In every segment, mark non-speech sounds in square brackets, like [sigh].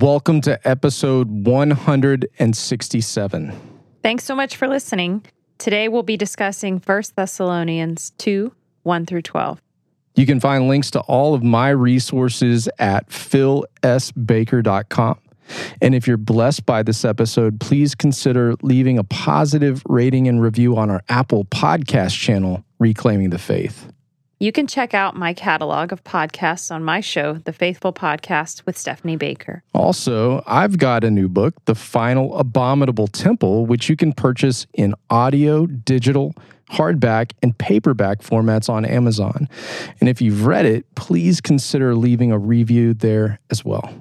Welcome to episode 167. Thanks so much for listening. Today we'll be discussing 1 Thessalonians 2 1 through 12. You can find links to all of my resources at philsbaker.com. And if you're blessed by this episode, please consider leaving a positive rating and review on our Apple podcast channel, Reclaiming the Faith. You can check out my catalog of podcasts on my show, The Faithful Podcast with Stephanie Baker. Also, I've got a new book, The Final Abominable Temple, which you can purchase in audio, digital, hardback, and paperback formats on Amazon. And if you've read it, please consider leaving a review there as well.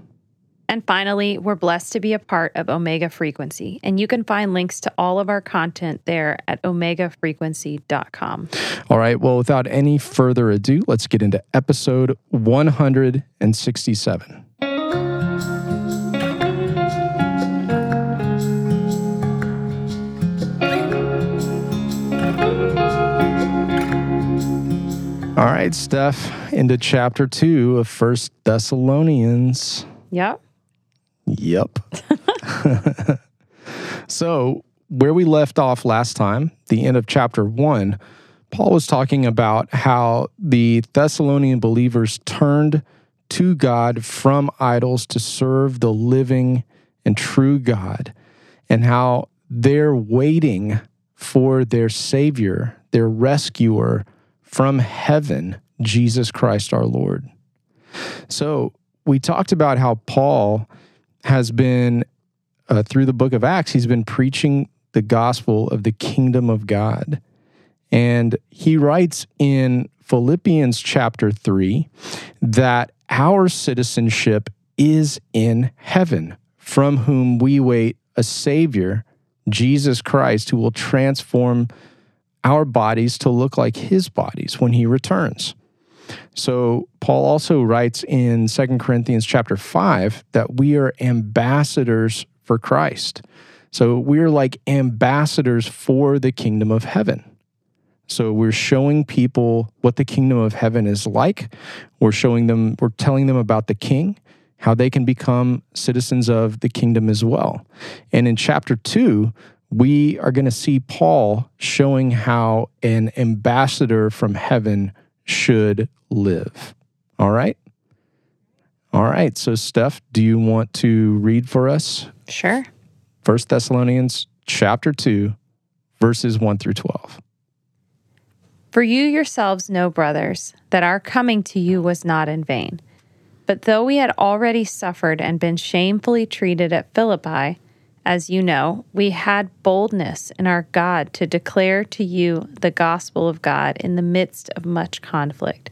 And finally, we're blessed to be a part of Omega Frequency, and you can find links to all of our content there at omegafrequency.com. All right, well, without any further ado, let's get into episode 167. All right, Steph, into chapter two of First Thessalonians. Yep. Yep. [laughs] so, where we left off last time, the end of chapter one, Paul was talking about how the Thessalonian believers turned to God from idols to serve the living and true God, and how they're waiting for their Savior, their rescuer from heaven, Jesus Christ our Lord. So, we talked about how Paul has been, uh, through the book of Acts, he's been preaching the gospel of the kingdom of God. And he writes in Philippians chapter 3 that our citizenship is in heaven, from whom we wait a Savior, Jesus Christ, who will transform our bodies to look like his bodies when he returns. So Paul also writes in Second Corinthians chapter 5 that we are ambassadors for Christ. So we're like ambassadors for the kingdom of heaven. So we're showing people what the kingdom of heaven is like. We're showing them, we're telling them about the king, how they can become citizens of the kingdom as well. And in chapter 2, we are going to see Paul showing how an ambassador from heaven should live. All right? All right. So, Steph, do you want to read for us? Sure. First Thessalonians chapter 2, verses 1 through 12. For you yourselves know, brothers, that our coming to you was not in vain. But though we had already suffered and been shamefully treated at Philippi, as you know, we had boldness in our God to declare to you the gospel of God in the midst of much conflict.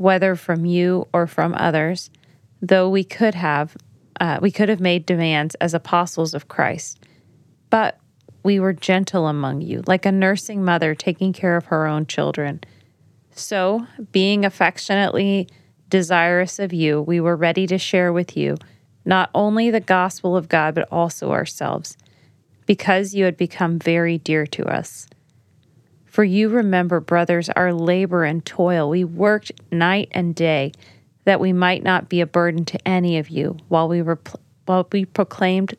whether from you or from others, though we could have uh, we could have made demands as apostles of Christ. But we were gentle among you, like a nursing mother taking care of her own children. So, being affectionately desirous of you, we were ready to share with you not only the gospel of God, but also ourselves, because you had become very dear to us. For you remember, brothers, our labor and toil. We worked night and day that we might not be a burden to any of you while we were while we proclaimed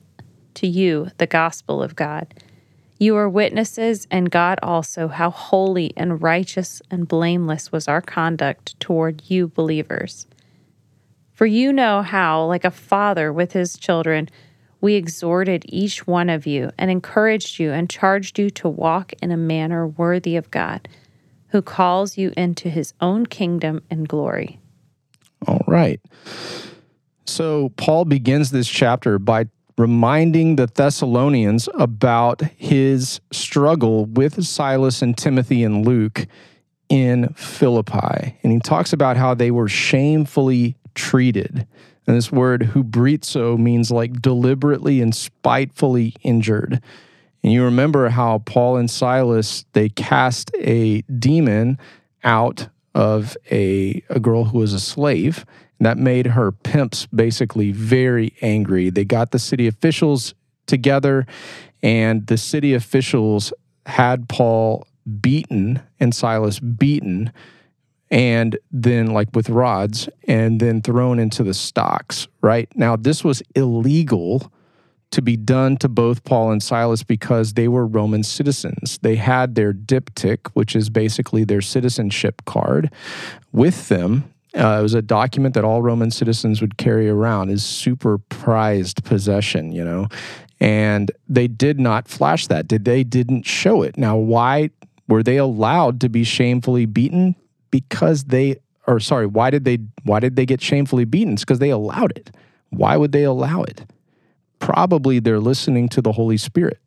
to you the gospel of God. You are witnesses, and God also, how holy and righteous and blameless was our conduct toward you believers. For you know how, like a father with his children, we exhorted each one of you and encouraged you and charged you to walk in a manner worthy of God, who calls you into his own kingdom and glory. All right. So, Paul begins this chapter by reminding the Thessalonians about his struggle with Silas and Timothy and Luke in Philippi. And he talks about how they were shamefully treated. And this word hubrizo means like deliberately and spitefully injured. And you remember how Paul and Silas they cast a demon out of a, a girl who was a slave. And that made her pimps basically very angry. They got the city officials together, and the city officials had Paul beaten and Silas beaten and then like with rods and then thrown into the stocks, right? Now, this was illegal to be done to both Paul and Silas because they were Roman citizens. They had their diptych, which is basically their citizenship card, with them. Uh, it was a document that all Roman citizens would carry around, is super prized possession, you know. And they did not flash that. Did they didn't show it. Now, why were they allowed to be shamefully beaten? Because they or sorry, why did they why did they get shamefully beaten? It's because they allowed it. Why would they allow it? Probably they're listening to the Holy Spirit.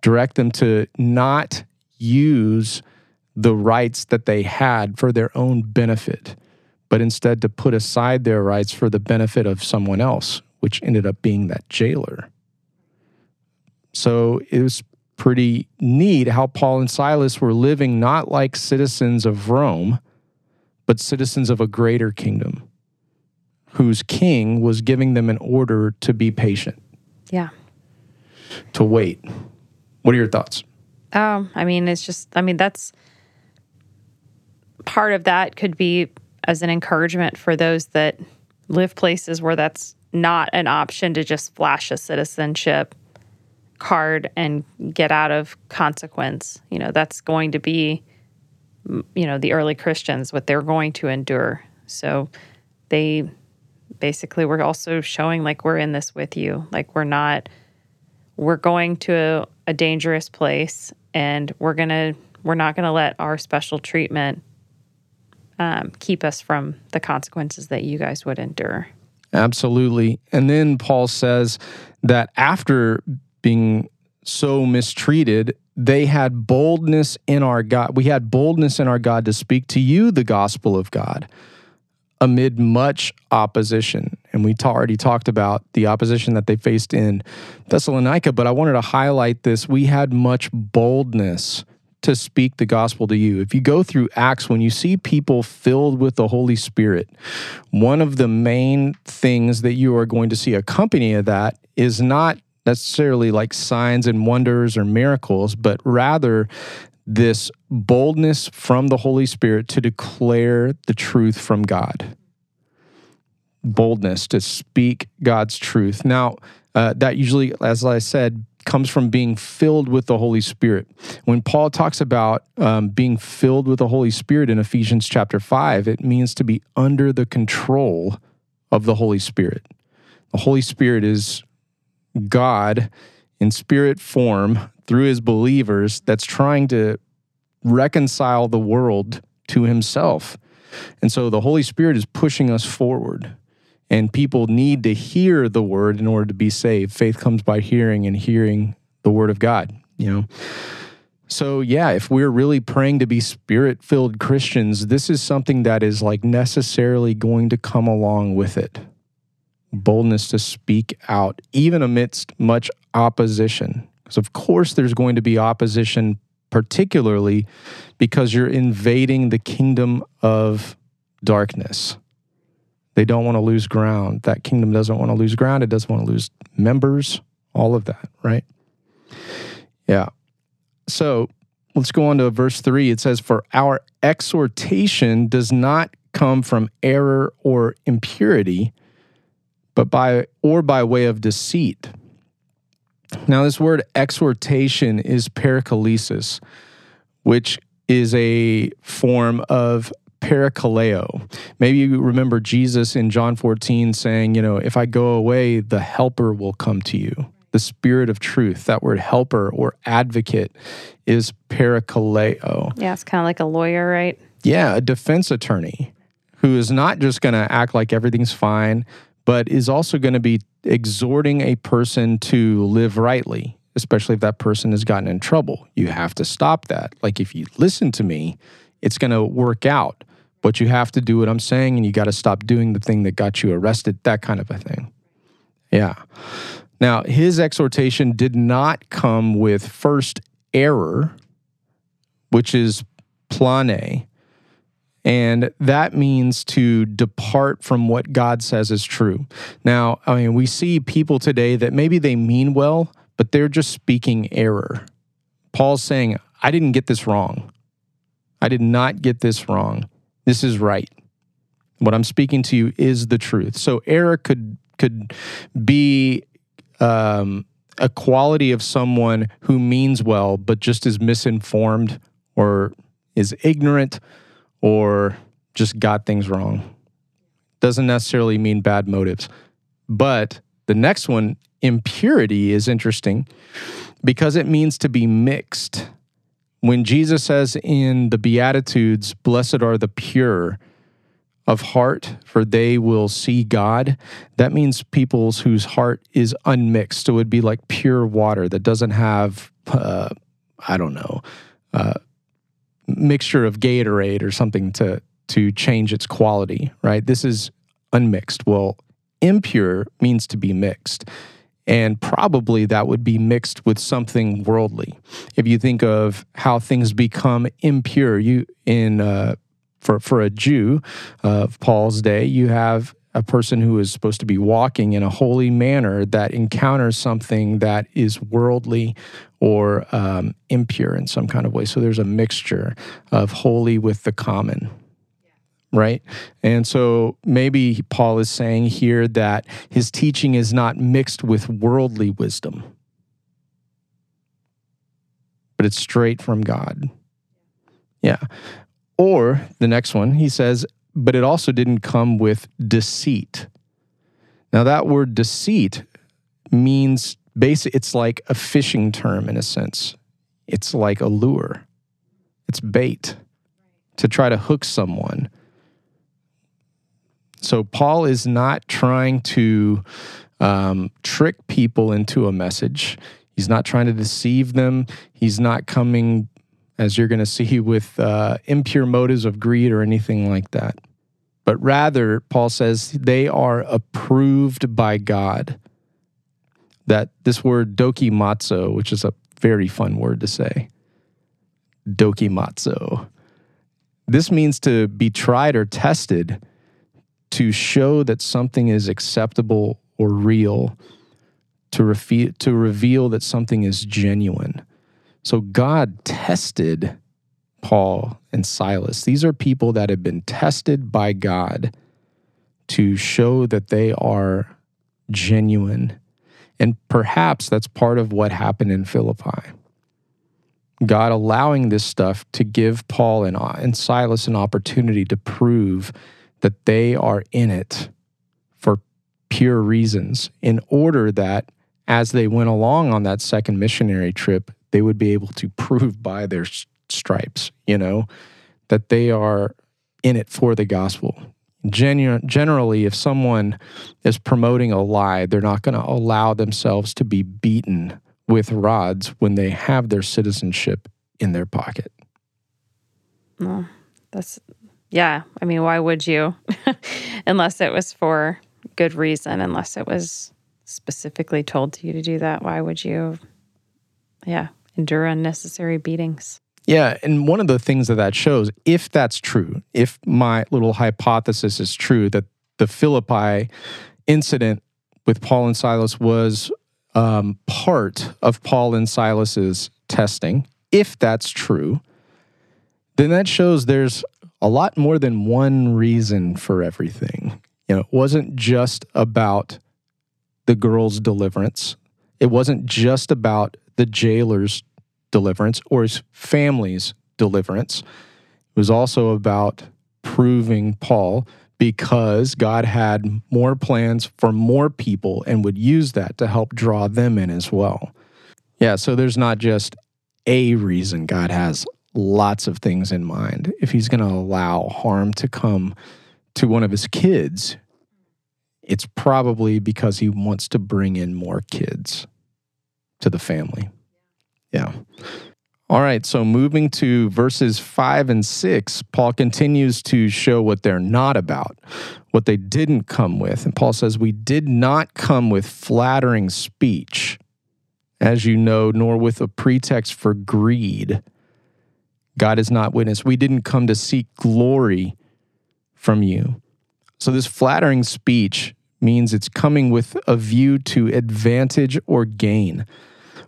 Direct them to not use the rights that they had for their own benefit, but instead to put aside their rights for the benefit of someone else, which ended up being that jailer. So it was pretty neat how Paul and Silas were living not like citizens of Rome, but citizens of a greater kingdom whose king was giving them an order to be patient. Yeah. To wait. What are your thoughts? Um, I mean, it's just, I mean, that's part of that could be as an encouragement for those that live places where that's not an option to just flash a citizenship card and get out of consequence. You know, that's going to be, you know, the early Christians, what they're going to endure. So they basically were also showing like we're in this with you. Like we're not, we're going to a, a dangerous place and we're going to, we're not going to let our special treatment um, keep us from the consequences that you guys would endure. Absolutely. And then Paul says that after being so mistreated, they had boldness in our God. We had boldness in our God to speak to you the gospel of God amid much opposition. And we ta- already talked about the opposition that they faced in Thessalonica, but I wanted to highlight this. We had much boldness to speak the gospel to you. If you go through Acts, when you see people filled with the Holy Spirit, one of the main things that you are going to see accompany of that is not necessarily like signs and wonders or miracles, but rather this boldness from the Holy Spirit to declare the truth from God. Boldness to speak God's truth. Now, uh, that usually, as I said, comes from being filled with the Holy Spirit. When Paul talks about um, being filled with the Holy Spirit in Ephesians chapter 5, it means to be under the control of the Holy Spirit. The Holy Spirit is God in spirit form through his believers that's trying to reconcile the world to himself. And so the Holy Spirit is pushing us forward. And people need to hear the word in order to be saved. Faith comes by hearing and hearing the word of God, you know. So, yeah, if we're really praying to be spirit filled Christians, this is something that is like necessarily going to come along with it boldness to speak out, even amidst much opposition. Because, of course, there's going to be opposition, particularly because you're invading the kingdom of darkness. They don't want to lose ground. That kingdom doesn't want to lose ground. It doesn't want to lose members, all of that, right? Yeah. So let's go on to verse three. It says, For our exhortation does not come from error or impurity but by or by way of deceit. Now, this word exhortation is paraklesis, which is a form of parakaleo. Maybe you remember Jesus in John 14 saying, you know, if I go away, the helper will come to you. The spirit of truth, that word helper or advocate is parakaleo. Yeah, it's kind of like a lawyer, right? Yeah, a defense attorney who is not just going to act like everything's fine, but is also going to be exhorting a person to live rightly, especially if that person has gotten in trouble. You have to stop that. Like if you listen to me, it's going to work out. but you have to do what I'm saying and you got to stop doing the thing that got you arrested, that kind of a thing. Yeah. Now, his exhortation did not come with first error, which is plane. And that means to depart from what God says is true. Now, I mean, we see people today that maybe they mean well, but they're just speaking error. Paul's saying, I didn't get this wrong. I did not get this wrong. This is right. What I'm speaking to you is the truth. So error could could be um, a quality of someone who means well but just is misinformed or is ignorant or just got things wrong. Doesn't necessarily mean bad motives. But the next one, impurity, is interesting because it means to be mixed. When Jesus says in the Beatitudes, Blessed are the pure of heart, for they will see God, that means people's whose heart is unmixed. So it would be like pure water that doesn't have, uh, I don't know, uh, mixture of Gatorade or something to to change its quality, right? This is unmixed. Well, impure means to be mixed. And probably that would be mixed with something worldly. If you think of how things become impure, you in uh, for for a Jew of Paul's day, you have a person who is supposed to be walking in a holy manner that encounters something that is worldly or um, impure in some kind of way. So there's a mixture of holy with the common. Right. And so maybe Paul is saying here that his teaching is not mixed with worldly wisdom, but it's straight from God. Yeah. Or the next one, he says, but it also didn't come with deceit. Now, that word deceit means basically, it's like a fishing term in a sense. It's like a lure, it's bait to try to hook someone. So, Paul is not trying to um, trick people into a message. He's not trying to deceive them. He's not coming as you're going to see with uh, impure motives of greed or anything like that. But rather, Paul says they are approved by God. That this word dokimazo, which is a very fun word to say, dokimazo. This means to be tried or tested to show that something is acceptable or real, to, to reveal that something is genuine. So God tested Paul and Silas. These are people that have been tested by God to show that they are genuine. And perhaps that's part of what happened in Philippi. God allowing this stuff to give Paul and, uh, and Silas an opportunity to prove that they are in it for pure reasons, in order that as they went along on that second missionary trip, they would be able to prove by their stripes, you know, that they are in it for the gospel. Genu- generally, if someone is promoting a lie, they're not going to allow themselves to be beaten with rods when they have their citizenship in their pocket. Well, that's, yeah. I mean, why would you? [laughs] unless it was for good reason, unless it was specifically told to you to do that, why would you? Yeah, endure unnecessary beatings. Yeah, and one of the things that that shows, if that's true, if my little hypothesis is true that the Philippi incident with Paul and Silas was um, part of Paul and Silas's testing, if that's true, then that shows there's a lot more than one reason for everything. You know, it wasn't just about the girl's deliverance. It wasn't just about the jailer's deliverance or his family's deliverance. It was also about proving Paul because God had more plans for more people and would use that to help draw them in as well. Yeah, so there's not just a reason God has lots of things in mind. If he's going to allow harm to come to one of his kids, it's probably because he wants to bring in more kids to the family. Yeah. All right, so moving to verses five and six, Paul continues to show what they're not about, what they didn't come with. And Paul says, We did not come with flattering speech, as you know, nor with a pretext for greed. God is not witness. We didn't come to seek glory from you. So, this flattering speech means it's coming with a view to advantage or gain.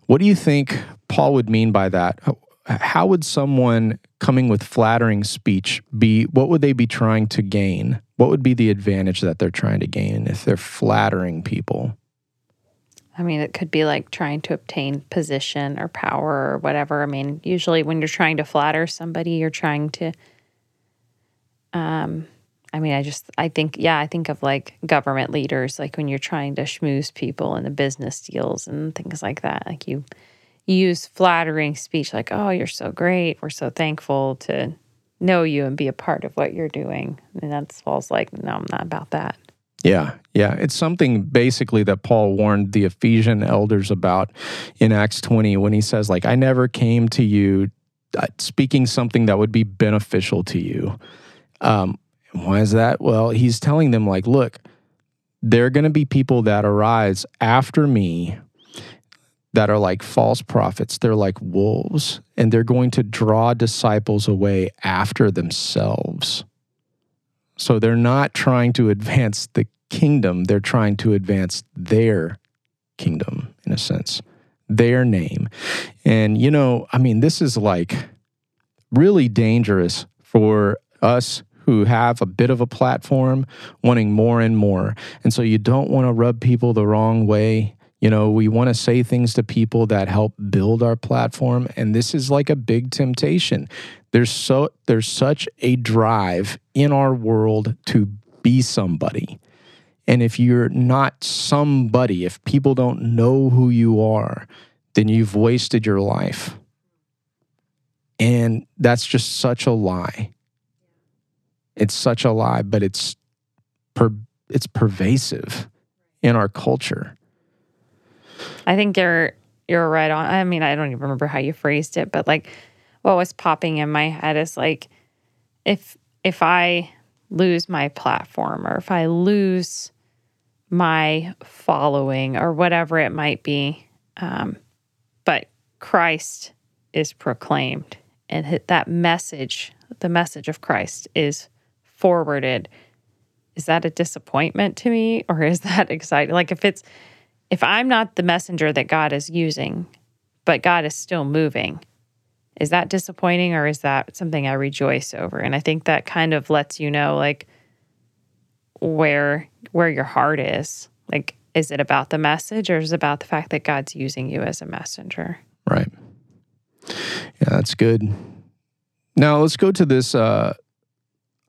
What do you think Paul would mean by that? How would someone coming with flattering speech be? What would they be trying to gain? What would be the advantage that they're trying to gain if they're flattering people? I mean, it could be like trying to obtain position or power or whatever. I mean, usually when you're trying to flatter somebody, you're trying to um I mean, I just, I think, yeah, I think of like government leaders, like when you're trying to schmooze people in the business deals and things like that. Like you, you use flattering speech, like, oh, you're so great. We're so thankful to know you and be a part of what you're doing. And that's Paul's like, no, I'm not about that. Yeah, yeah. It's something basically that Paul warned the Ephesian elders about in Acts 20 when he says, like, I never came to you uh, speaking something that would be beneficial to you. Um, why is that? Well, he's telling them, like, look, there are going to be people that arise after me that are like false prophets. They're like wolves, and they're going to draw disciples away after themselves. So they're not trying to advance the kingdom, they're trying to advance their kingdom, in a sense, their name. And, you know, I mean, this is like really dangerous for us who have a bit of a platform wanting more and more. And so you don't want to rub people the wrong way. You know, we want to say things to people that help build our platform and this is like a big temptation. There's so there's such a drive in our world to be somebody. And if you're not somebody, if people don't know who you are, then you've wasted your life. And that's just such a lie. It's such a lie, but it's per, it's pervasive in our culture. I think you're you're right on. I mean, I don't even remember how you phrased it, but like what was popping in my head is like if if I lose my platform or if I lose my following or whatever it might be, um, but Christ is proclaimed and that message, the message of Christ is forwarded is that a disappointment to me or is that [laughs] exciting? Like if it's if i'm not the messenger that god is using but god is still moving is that disappointing or is that something i rejoice over? And i think that kind of lets you know like where where your heart is. Like is it about the message or is it about the fact that god's using you as a messenger? Right. Yeah that's good. Now let's go to this uh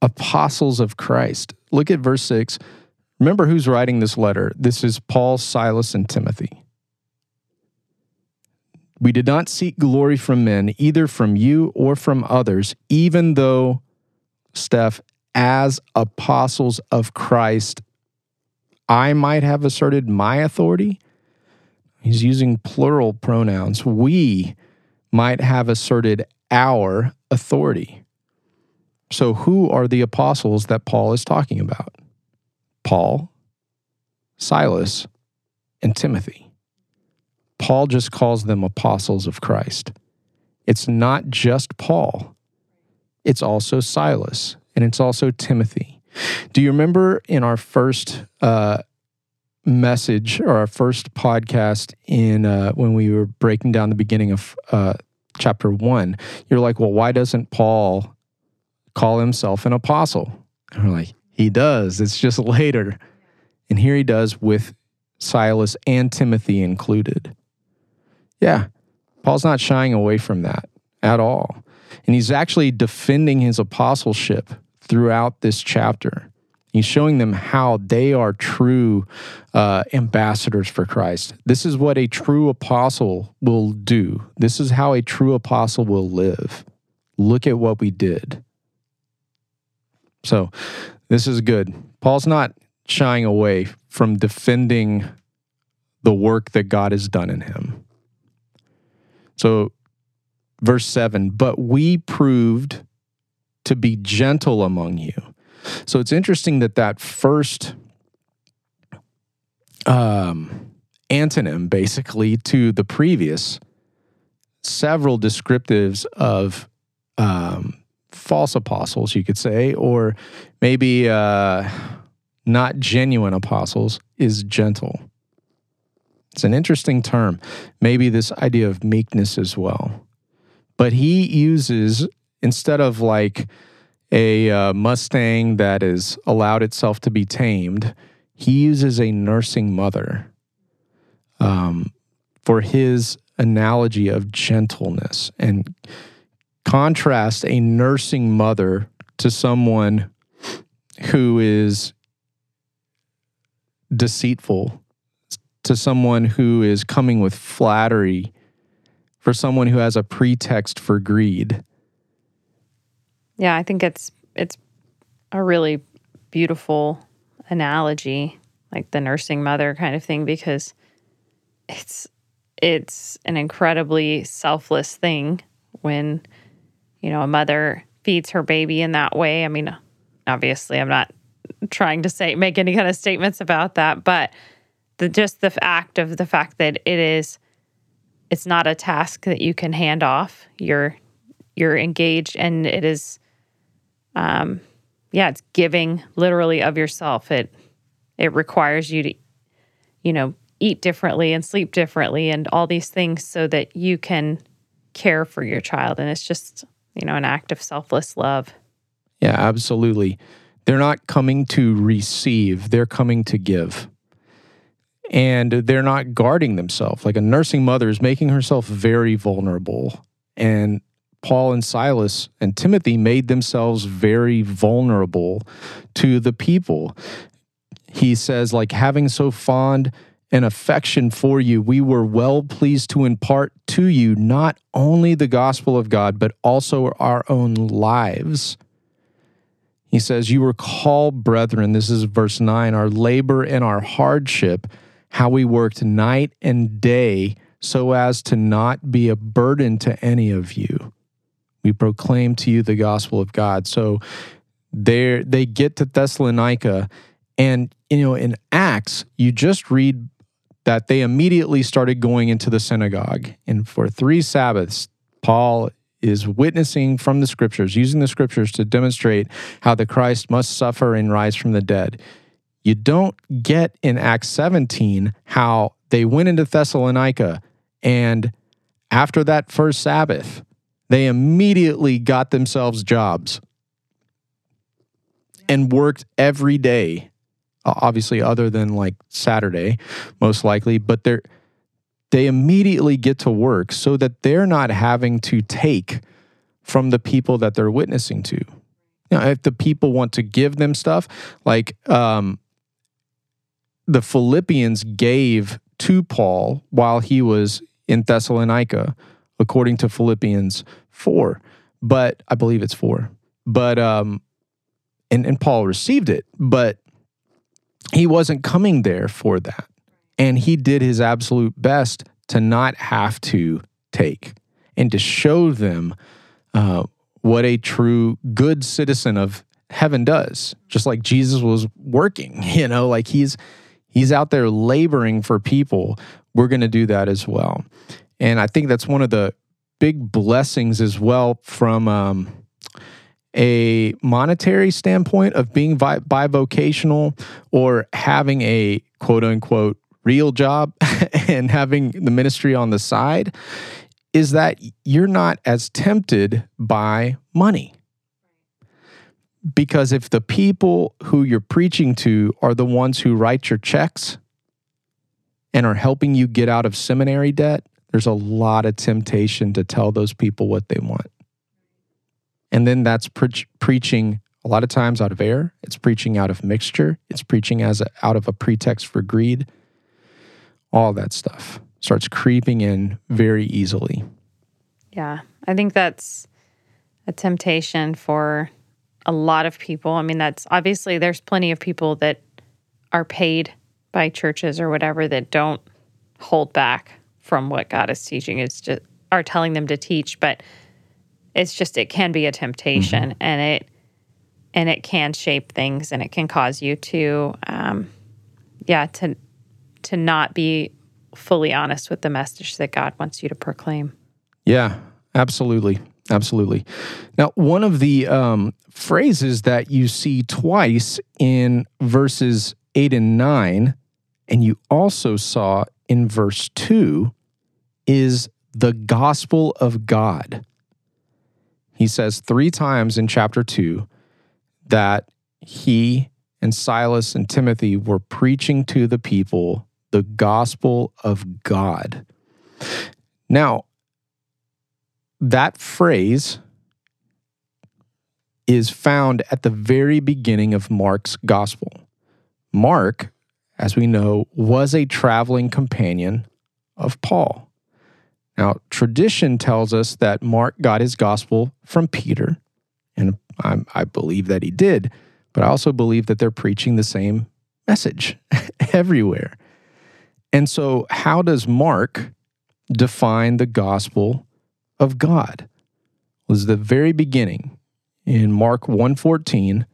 apostles of Christ. Look at verse 6. Remember who's writing this letter. This is Paul, Silas, and Timothy. We did not seek glory from men, either from you or from others, even though, Steph, as apostles of Christ, I might have asserted my authority. He's using plural pronouns. We might have asserted our authority. So, who are the apostles that Paul is talking about? Paul, Silas, and Timothy. Paul just calls them apostles of Christ. It's not just Paul, it's also Silas and it's also Timothy. Do you remember in our first uh, message or our first podcast in uh, when we were breaking down the beginning of uh, chapter one? You're like, well, why doesn't Paul call himself an apostle. And we're like, he does. It's just later. And here he does with Silas and Timothy included. Yeah, Paul's not shying away from that at all. And he's actually defending his apostleship throughout this chapter. He's showing them how they are true uh, ambassadors for Christ. This is what a true apostle will do. This is how a true apostle will live. Look at what we did. So this is good. Paul's not shying away from defending the work that God has done in him. So verse 7 but we proved to be gentle among you so it's interesting that that first um, antonym basically to the previous several descriptives of um, false apostles you could say or maybe uh, not genuine apostles is gentle. It's an interesting term. Maybe this idea of meekness as well. But he uses instead of like a uh, Mustang that has allowed itself to be tamed, he uses a nursing mother um, for his analogy of gentleness and contrast a nursing mother to someone who is deceitful, to someone who is coming with flattery for someone who has a pretext for greed. Yeah, I think it's it's a really beautiful analogy, like the nursing mother kind of thing, because it's it's an incredibly selfless thing when you know a mother feeds her baby in that way. I mean, obviously, I'm not trying to say make any kind of statements about that, but the just the act of the fact that it is it's not a task that you can hand off. You're you're engaged and it is um yeah, it's giving literally of yourself. It it requires you to you know, eat differently and sleep differently and all these things so that you can care for your child and it's just, you know, an act of selfless love. Yeah, absolutely. They're not coming to receive, they're coming to give and they're not guarding themselves. Like a nursing mother is making herself very vulnerable. And Paul and Silas and Timothy made themselves very vulnerable to the people. He says, like, having so fond an affection for you, we were well pleased to impart to you not only the gospel of God, but also our own lives. He says, You were called brethren. This is verse 9, our labor and our hardship how we worked night and day so as to not be a burden to any of you. We proclaim to you the gospel of God. So they they get to Thessalonica and you know in Acts you just read that they immediately started going into the synagogue and for 3 Sabbaths Paul is witnessing from the scriptures, using the scriptures to demonstrate how the Christ must suffer and rise from the dead. You don't get in Acts 17 how they went into Thessalonica and after that first Sabbath, they immediately got themselves jobs and worked every day. Obviously, other than like Saturday, most likely, but they're they immediately get to work so that they're not having to take from the people that they're witnessing to. Know, if the people want to give them stuff, like um, the Philippians gave to Paul while he was in Thessalonica, according to Philippians 4. But I believe it's 4. But, um, and, and Paul received it, but he wasn't coming there for that. And he did his absolute best to not have to take and to show them uh, what a true good citizen of heaven does, just like Jesus was working, [laughs] you know, like he's He's out there laboring for people. We're going to do that as well. And I think that's one of the big blessings as well from um, a monetary standpoint of being bi- bivocational or having a quote unquote real job [laughs] and having the ministry on the side is that you're not as tempted by money. Because if the people who you're preaching to are the ones who write your checks and are helping you get out of seminary debt, there's a lot of temptation to tell those people what they want. And then that's pre- preaching a lot of times out of air, It's preaching out of mixture. It's preaching as a, out of a pretext for greed. All that stuff starts creeping in very easily. Yeah, I think that's a temptation for a lot of people. I mean, that's obviously there's plenty of people that are paid by churches or whatever that don't hold back from what God is teaching. It's just are telling them to teach, but it's just it can be a temptation Mm-hmm. and it and it can shape things and it can cause you to um yeah to to not be fully honest with the message that God wants you to proclaim. Yeah, absolutely. Absolutely. Now, one of the um, phrases that you see twice in verses 8 and 9, and you also saw in verse 2, is the gospel of God. He says three times in chapter 2 that he and Silas and Timothy were preaching to the people the gospel of God. Now, that phrase is found at the very beginning of Mark's gospel. Mark, as we know, was a traveling companion of Paul. Now, tradition tells us that Mark got his gospel from Peter, and i I believe that he did, but I also believe that they're preaching the same message [laughs] everywhere. And so, how does Mark define the gospel of God? Was the very beginning in Mark 1:14.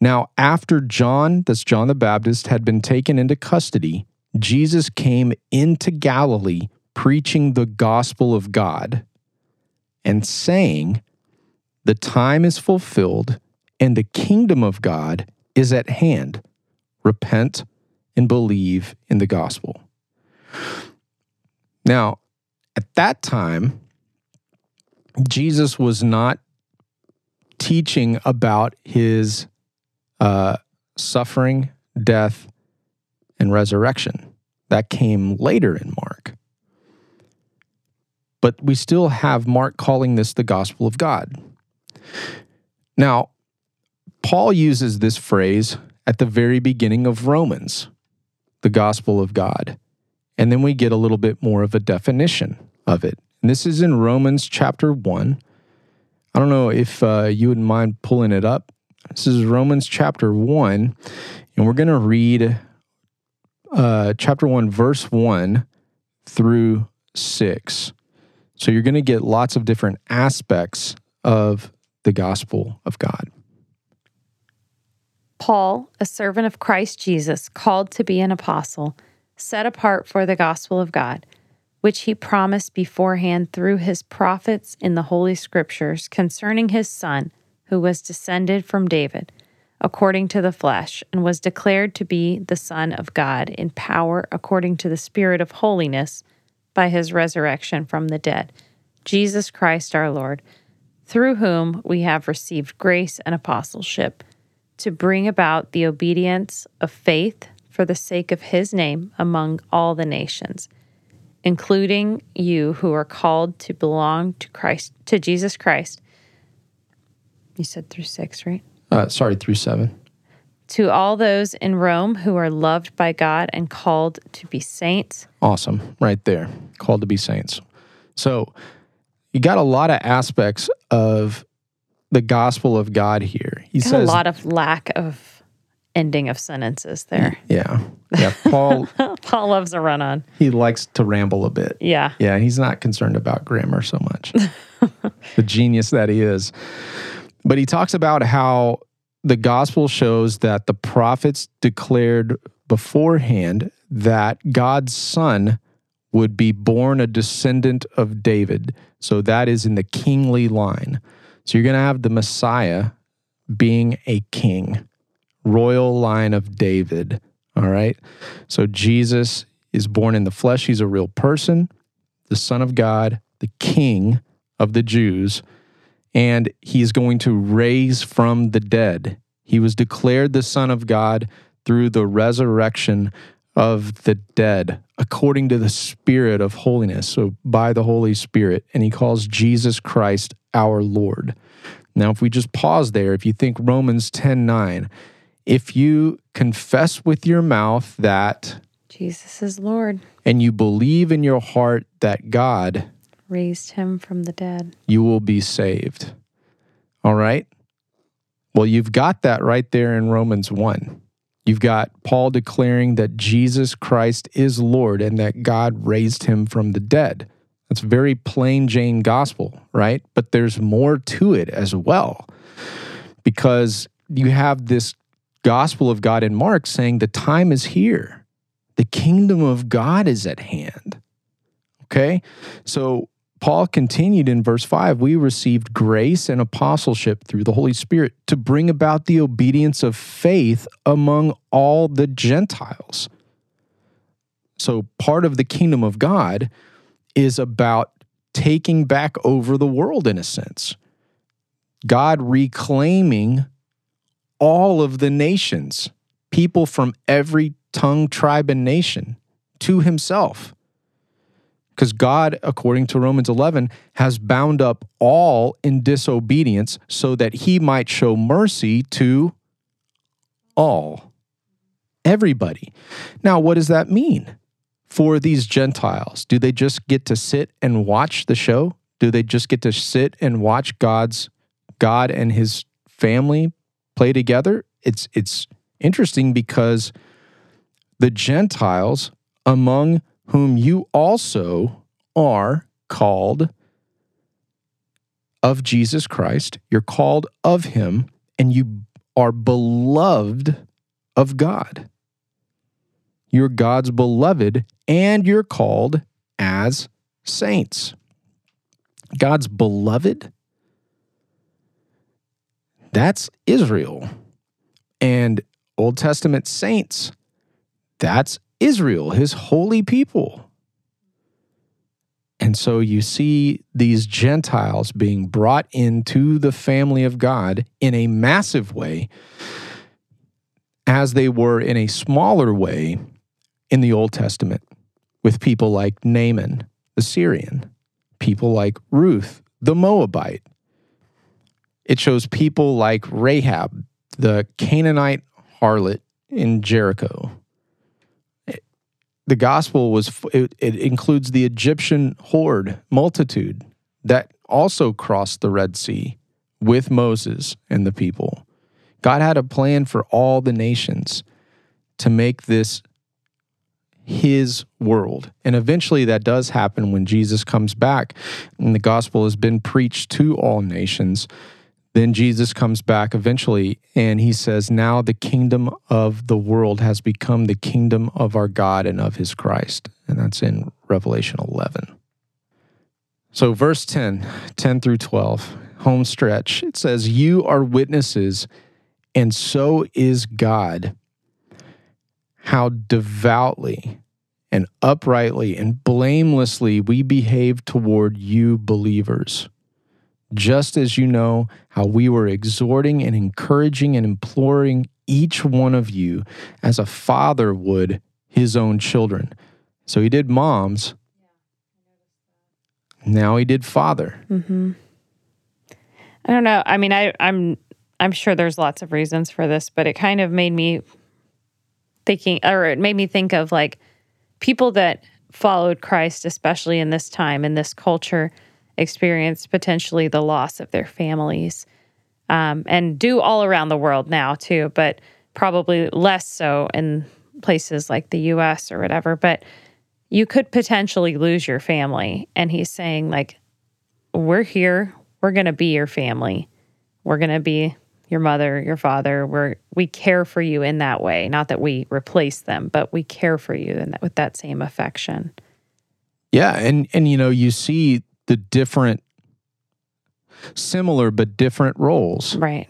Now, after John, that's John the Baptist, had been taken into custody, Jesus came into Galilee preaching the gospel of God and saying, The time is fulfilled and the kingdom of God is at hand. Repent and believe in the gospel. Now, at that time, Jesus was not teaching about his uh, suffering, death, and resurrection. That came later in Mark. But we still have Mark calling this the gospel of God. Now, Paul uses this phrase at the very beginning of Romans, the gospel of God. And then we get a little bit more of a definition of it. And this is in Romans chapter 1. I don't know if uh, you wouldn't mind pulling it up. This is Romans chapter 1, and we're going to read uh, chapter 1, verse 1 through 6. So you're going to get lots of different aspects of the gospel of God. Paul, a servant of Christ Jesus, called to be an apostle, set apart for the gospel of God, which he promised beforehand through his prophets in the Holy Scriptures concerning his Son, who was descended from David, according to the flesh, and was declared to be the Son of God in power according to the Spirit of holiness by his resurrection from the dead, Jesus Christ our Lord, through whom we have received grace and apostleship to bring about the obedience of faith for the sake of his name among all the nations, including you who are called to belong to Christ, to Jesus Christ. You said through six, right? Uh, sorry, through 7. To all those in Rome who are loved by God and called to be saints. Awesome. Right there. Called to be saints. So you got a lot of aspects of the gospel of God here. He Got says a lot of lack of ending of sentences there. Yeah. Yeah. [laughs] Paul, Paul loves a run on. he likes to ramble a bit. Yeah. Yeah, he's not concerned about grammar so much. [laughs] the genius that he is. But he talks about how the gospel shows that the prophets declared beforehand that God's son would be born a descendant of David. So that is in the kingly line. So you're going to have the Messiah being a king, royal line of David. All right. So Jesus is born in the flesh. He's a real person, the Son of God, the King of the Jews, and he's going to raise from the dead. He was declared the Son of God through the resurrection of the dead, according to the Spirit of holiness. So by the Holy Spirit. And he calls Jesus Christ our Lord. Now, if we just pause there, if you think Romans 10 9, if you confess with your mouth that Jesus is Lord. and you believe in your heart that God, Raised him from the dead. you will be saved. All right? Well, you've got that right there in Romans 1. You've got Paul declaring that Jesus Christ is Lord and that God raised him from the dead. That's very plain Jane gospel, right? But there's more to it as well. Because you have this gospel of God in Mark saying the time is here. The kingdom of God is at hand. Okay? So Paul continued in verse 5 We received grace and apostleship through the Holy Spirit to bring about the obedience of faith among all the Gentiles. So, part of the kingdom of God is about taking back over the world in a sense. God reclaiming all of the nations, people from every tongue, tribe, and nation to himself. Because God, according to Romans 11, has bound up all in disobedience so that he might show mercy to all, everybody. Now, what does that mean for these Gentiles? Do they just get to sit and watch the show? Do they just get to sit and watch God's God and his family play together? It's it's interesting because the Gentiles among whom you also are called of Jesus Christ. You're called of him, and you are beloved of God. You're God's beloved, and you're called as saints. God's beloved, that's Israel. And Old Testament saints, that's Israel, his holy people. And so you see these Gentiles being brought into the family of God in a massive way, as they were in a smaller way in the Old Testament, with people like Naaman, the Syrian, people like Ruth, the Moabite. It shows people like Rahab, the Canaanite harlot in Jericho the gospel was it, it includes the Egyptian horde multitude that also crossed the Red Sea with Moses and the people. God had a plan for all the nations to make this his world. And eventually that does happen when Jesus comes back and the gospel has been preached to all nations. Then Jesus comes back eventually and he says, Now the kingdom of the world has become the kingdom of our God and of his Christ. And that's in Revelation 11. So, verse 10, 10 through 12, home stretch, it says, You are witnesses, and so is God, how devoutly and uprightly and blamelessly we behave toward you believers just as you know how we were exhorting and encouraging and imploring each one of you as a father would his own children. So he did moms. Now he did father. Mm-hmm. I don't know. I mean, I, I'm I'm sure there's lots of reasons for this, but it kind of made me thinking, or it made me think of like people that followed Christ, especially in this time in this culture experienced potentially the loss of their families um, and do all around the world now too, but probably less so in places like the US or whatever. But you could potentially lose your family. And he's saying, like, we're here, we're going to be your family. We're going to be your mother, your father. We're we care for you in that way. Not that we replace them, but we care for you in that, with that same affection. Yeah, and and you know you see the different similar but different roles. Right.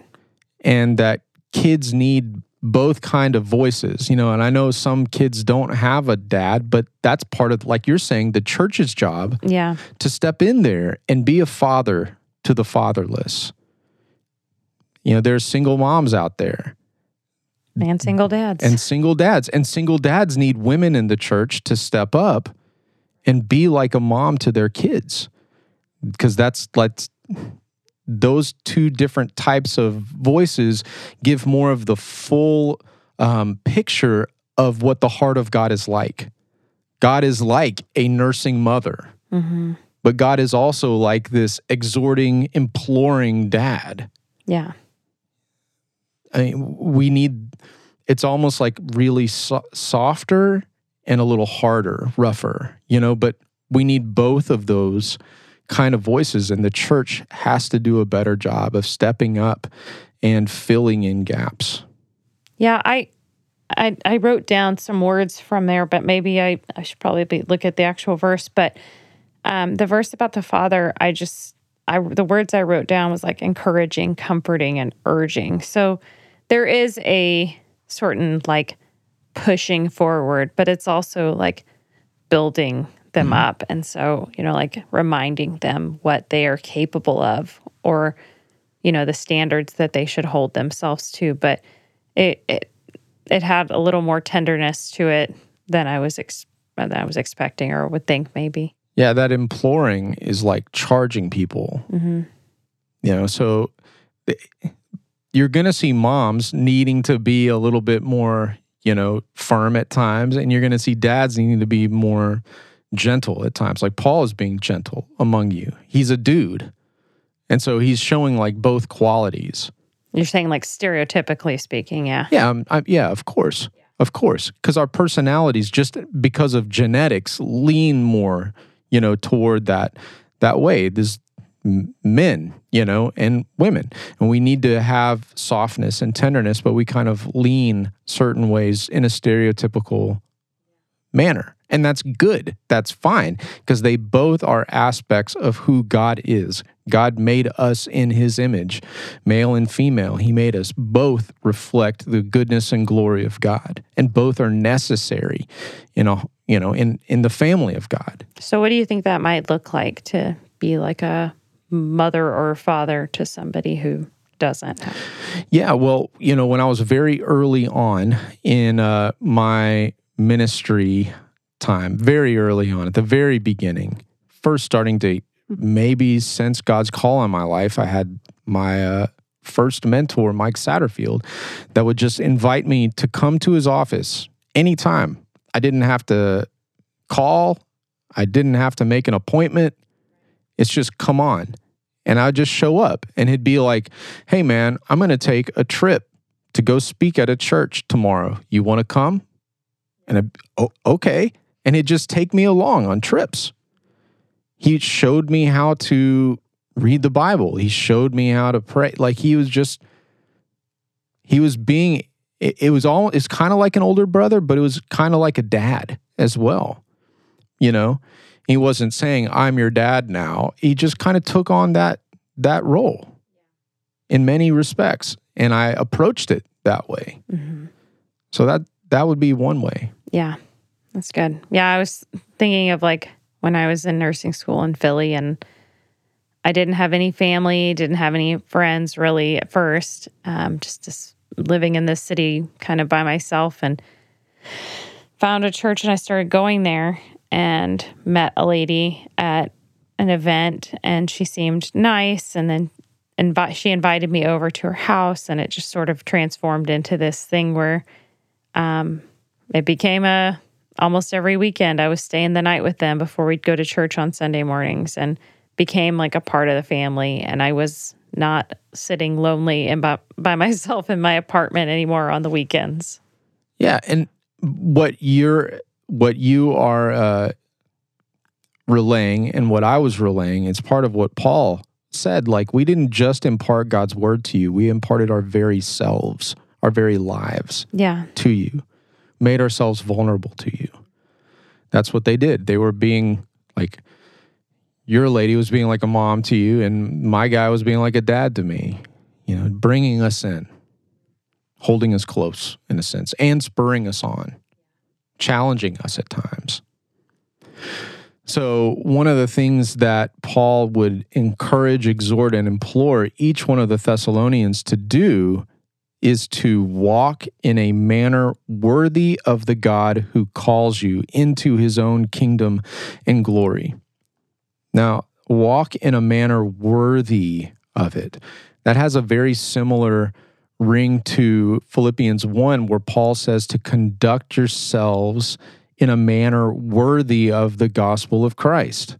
And that kids need both kind of voices, you know, and I know some kids don't have a dad, but that's part of like you're saying the church's job yeah. to step in there and be a father to the fatherless. You know, there's single moms out there. And single dads. And single dads. And single dads need women in the church to step up and be like a mom to their kids because that's like those two different types of voices give more of the full um, picture of what the heart of God is like. God is like a nursing mother, mm-hmm. but God is also like this exhorting, imploring dad. Yeah. I mean, we need, it's almost like really so- softer and a little harder, rougher, you know, but We need both of those kind of voices, and the church has to do a better job of stepping up and filling in gaps. Yeah, I I, I wrote down some words from there, but maybe I, I should probably be, look at the actual verse. But um, the verse about the Father, I just I the words I wrote down was like encouraging, comforting, and urging. So there is a certain like pushing forward, but it's also like building them mm-hmm. up. And so, you know, like reminding them what they are capable of or, you know, the standards that they should hold themselves to. But it, it, it had a little more tenderness to it than I was ex- than I was expecting or would think maybe. Yeah, that imploring is like charging people. Mm-hmm. You know, so you're going to see moms needing to be a little bit more, you know, firm at times, and you're going to see dads needing to be more gentle at times. Like Paul is being gentle among you. He's a dude. And so he's showing like both qualities. You're saying like stereotypically speaking, yeah. Yeah, um, I, yeah, of course. Of course, because our personalities just because of genetics lean more, you know, toward that that way. There's men, you know, and women. And we need to have softness and tenderness, but we kind of lean certain ways in a stereotypical manner. And that's good. That's fine because they both are aspects of who God is. God made us in his image, male and female. He made us both reflect the goodness and glory of God, and both are necessary in a you know in in the family of God. So what do you think that might look like to be like a mother or father to somebody who doesn't have? Yeah, well, you know, when I was very early on in uh, my ministry time, very early on, at the very beginning, first starting to maybe since God's call on my life, I had my uh, first mentor, Mike Satterfield, that would just invite me to come to his office anytime. I didn't have to call, I didn't have to make an appointment. It's just come on. And I'd just show up and he'd be like, hey, man, I'm going to take a trip to go speak at a church tomorrow. You want to come? And I, oh, okay. And he'd just take me along on trips. He showed me how to read the Bible. He showed me how to pray. Like he was just, he was being, it, it was all, it's kind of like an older brother, but it was kind of like a dad as well. You know, he wasn't saying, I'm your dad now. He just kind of took on that, that role in many respects. And I approached it that way. Mm-hmm. So that, that would be one way. Yeah. That's good. Yeah, I was thinking of like when I was in nursing school in Philly and I didn't have any family, didn't have any friends really at first. Um, just, just living in this city kind of by myself and found a church and I started going there and met a lady at an event and she seemed nice and then invi- she invited me over to her house and it just sort of transformed into this thing where um, it became a almost every weekend I was staying the night with them before we'd go to church on Sunday mornings and became like a part of the family and I was not sitting lonely and by, by [laughs] myself in my apartment anymore on the weekends. Yeah, and what you're what you are uh, relaying and what I was relaying, it's part of what Paul said. Like we didn't just impart God's word to you; we imparted our very selves, our very lives, yeah, to you made ourselves vulnerable to you. That's what they did. They were being like, your lady was being like a mom to you, and my guy was being like a dad to me, you know, bringing us in, holding us close in a sense, and spurring us on, challenging us at times. So, one of the things that Paul would encourage, exhort, and implore each one of the Thessalonians to do is to walk in a manner worthy of the God who calls you into his own kingdom and glory. Now, walk in a manner worthy of it. That has a very similar ring to Philippians 1, where Paul says to conduct yourselves in a manner worthy of the gospel of Christ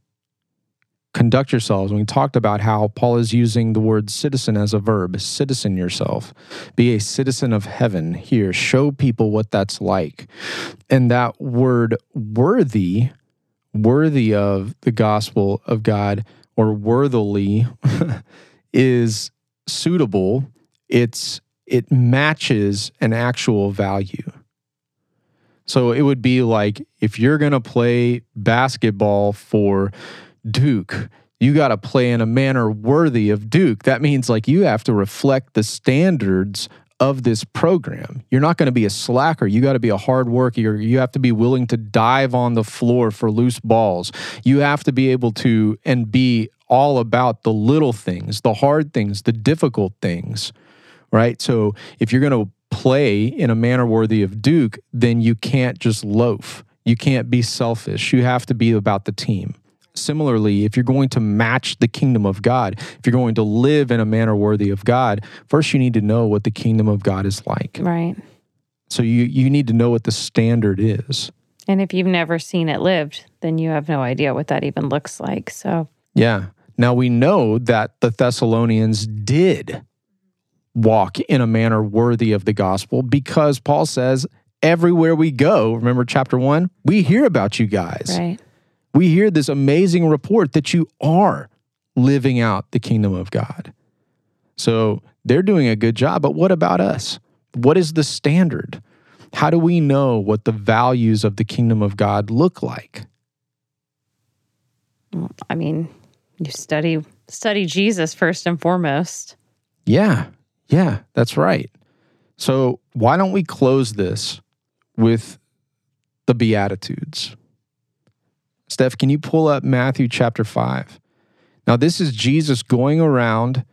conduct yourselves. We talked about how Paul is using the word citizen as a verb. Citizen yourself. Be a citizen of heaven here. Show people what that's like. And that word worthy worthy of the gospel of God or worthily [laughs] is suitable. It's it matches an actual value. So it would be like if you're going to play basketball for Duke, you got to play in a manner worthy of Duke. That means like you have to reflect the standards of this program. You're not going to be a slacker. You got to be a hard worker. You have to be willing to dive on the floor for loose balls. You have to be able to and be all about the little things, the hard things, the difficult things, right? So if you're going to play in a manner worthy of Duke, then you can't just loaf. You can't be selfish. You have to be about the team. Similarly, if you're going to match the kingdom of God, if you're going to live in a manner worthy of God, first you need to know what the kingdom of God is like. Right. So you you need to know what the standard is. And if you've never seen it lived, then you have no idea what that even looks like. So Yeah. Now we know that the Thessalonians did walk in a manner worthy of the gospel because Paul says everywhere we go, remember chapter 1, we hear about you guys. right. We hear this amazing report that you are living out the kingdom of God. So they're doing a good job, but what about us? What is the standard? How do we know what the values of the kingdom of God look like? I mean, you study study Jesus first and foremost. Yeah, yeah, that's right. So why don't we close this with the Beatitudes? Steph, can you pull up Matthew chapter 5? Now, this is Jesus going around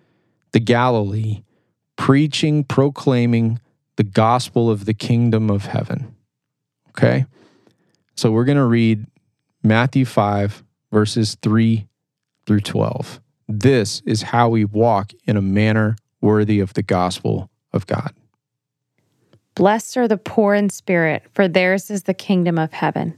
the Galilee, preaching, proclaiming the gospel of the kingdom of heaven. Okay? So we're going to read Matthew 5, verses 3 through 12. This is how we walk in a manner worthy of the gospel of God. Blessed are the poor in spirit, for theirs is the kingdom of heaven.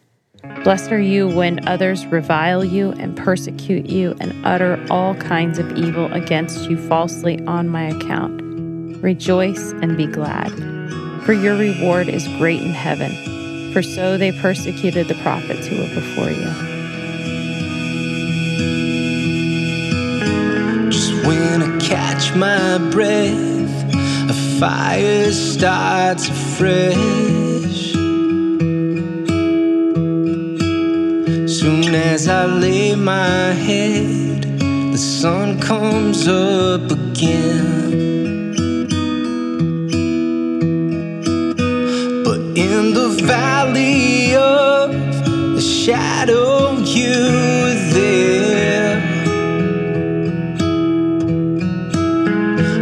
Blessed are you when others revile you and persecute you and utter all kinds of evil against you falsely on my account. Rejoice and be glad, for your reward is great in heaven, for so they persecuted the prophets who were before you. Just when I catch my breath, a fire starts afresh. Soon as I lay my head, the sun comes up again. But in the valley of the shadow, you there.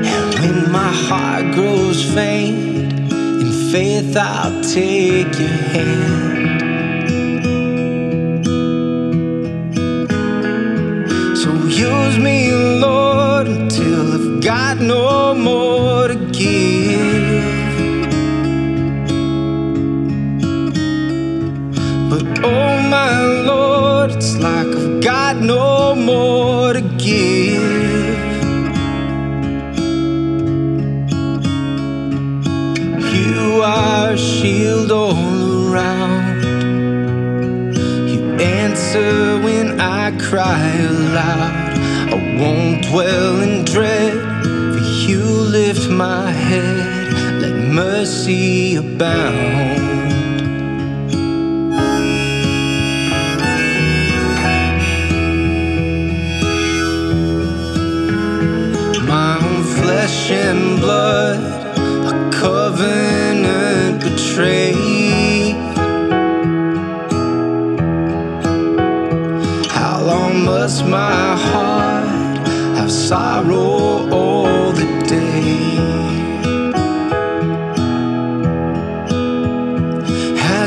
And when my heart grows faint, in faith I'll take your hand. Got no more to give. But oh my Lord, it's like I've got no more to give. You are a shield all around. You answer when I cry aloud. I won't dwell in dread, my head. Let mercy abound. My own flesh and blood, a covenant betrayed. How long must my heart have sorrow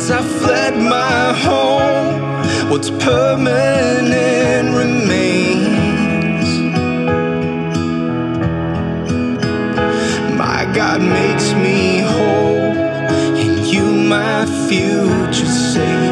as I fled my home, what's permanent remains. My God makes me whole, and you, my future save.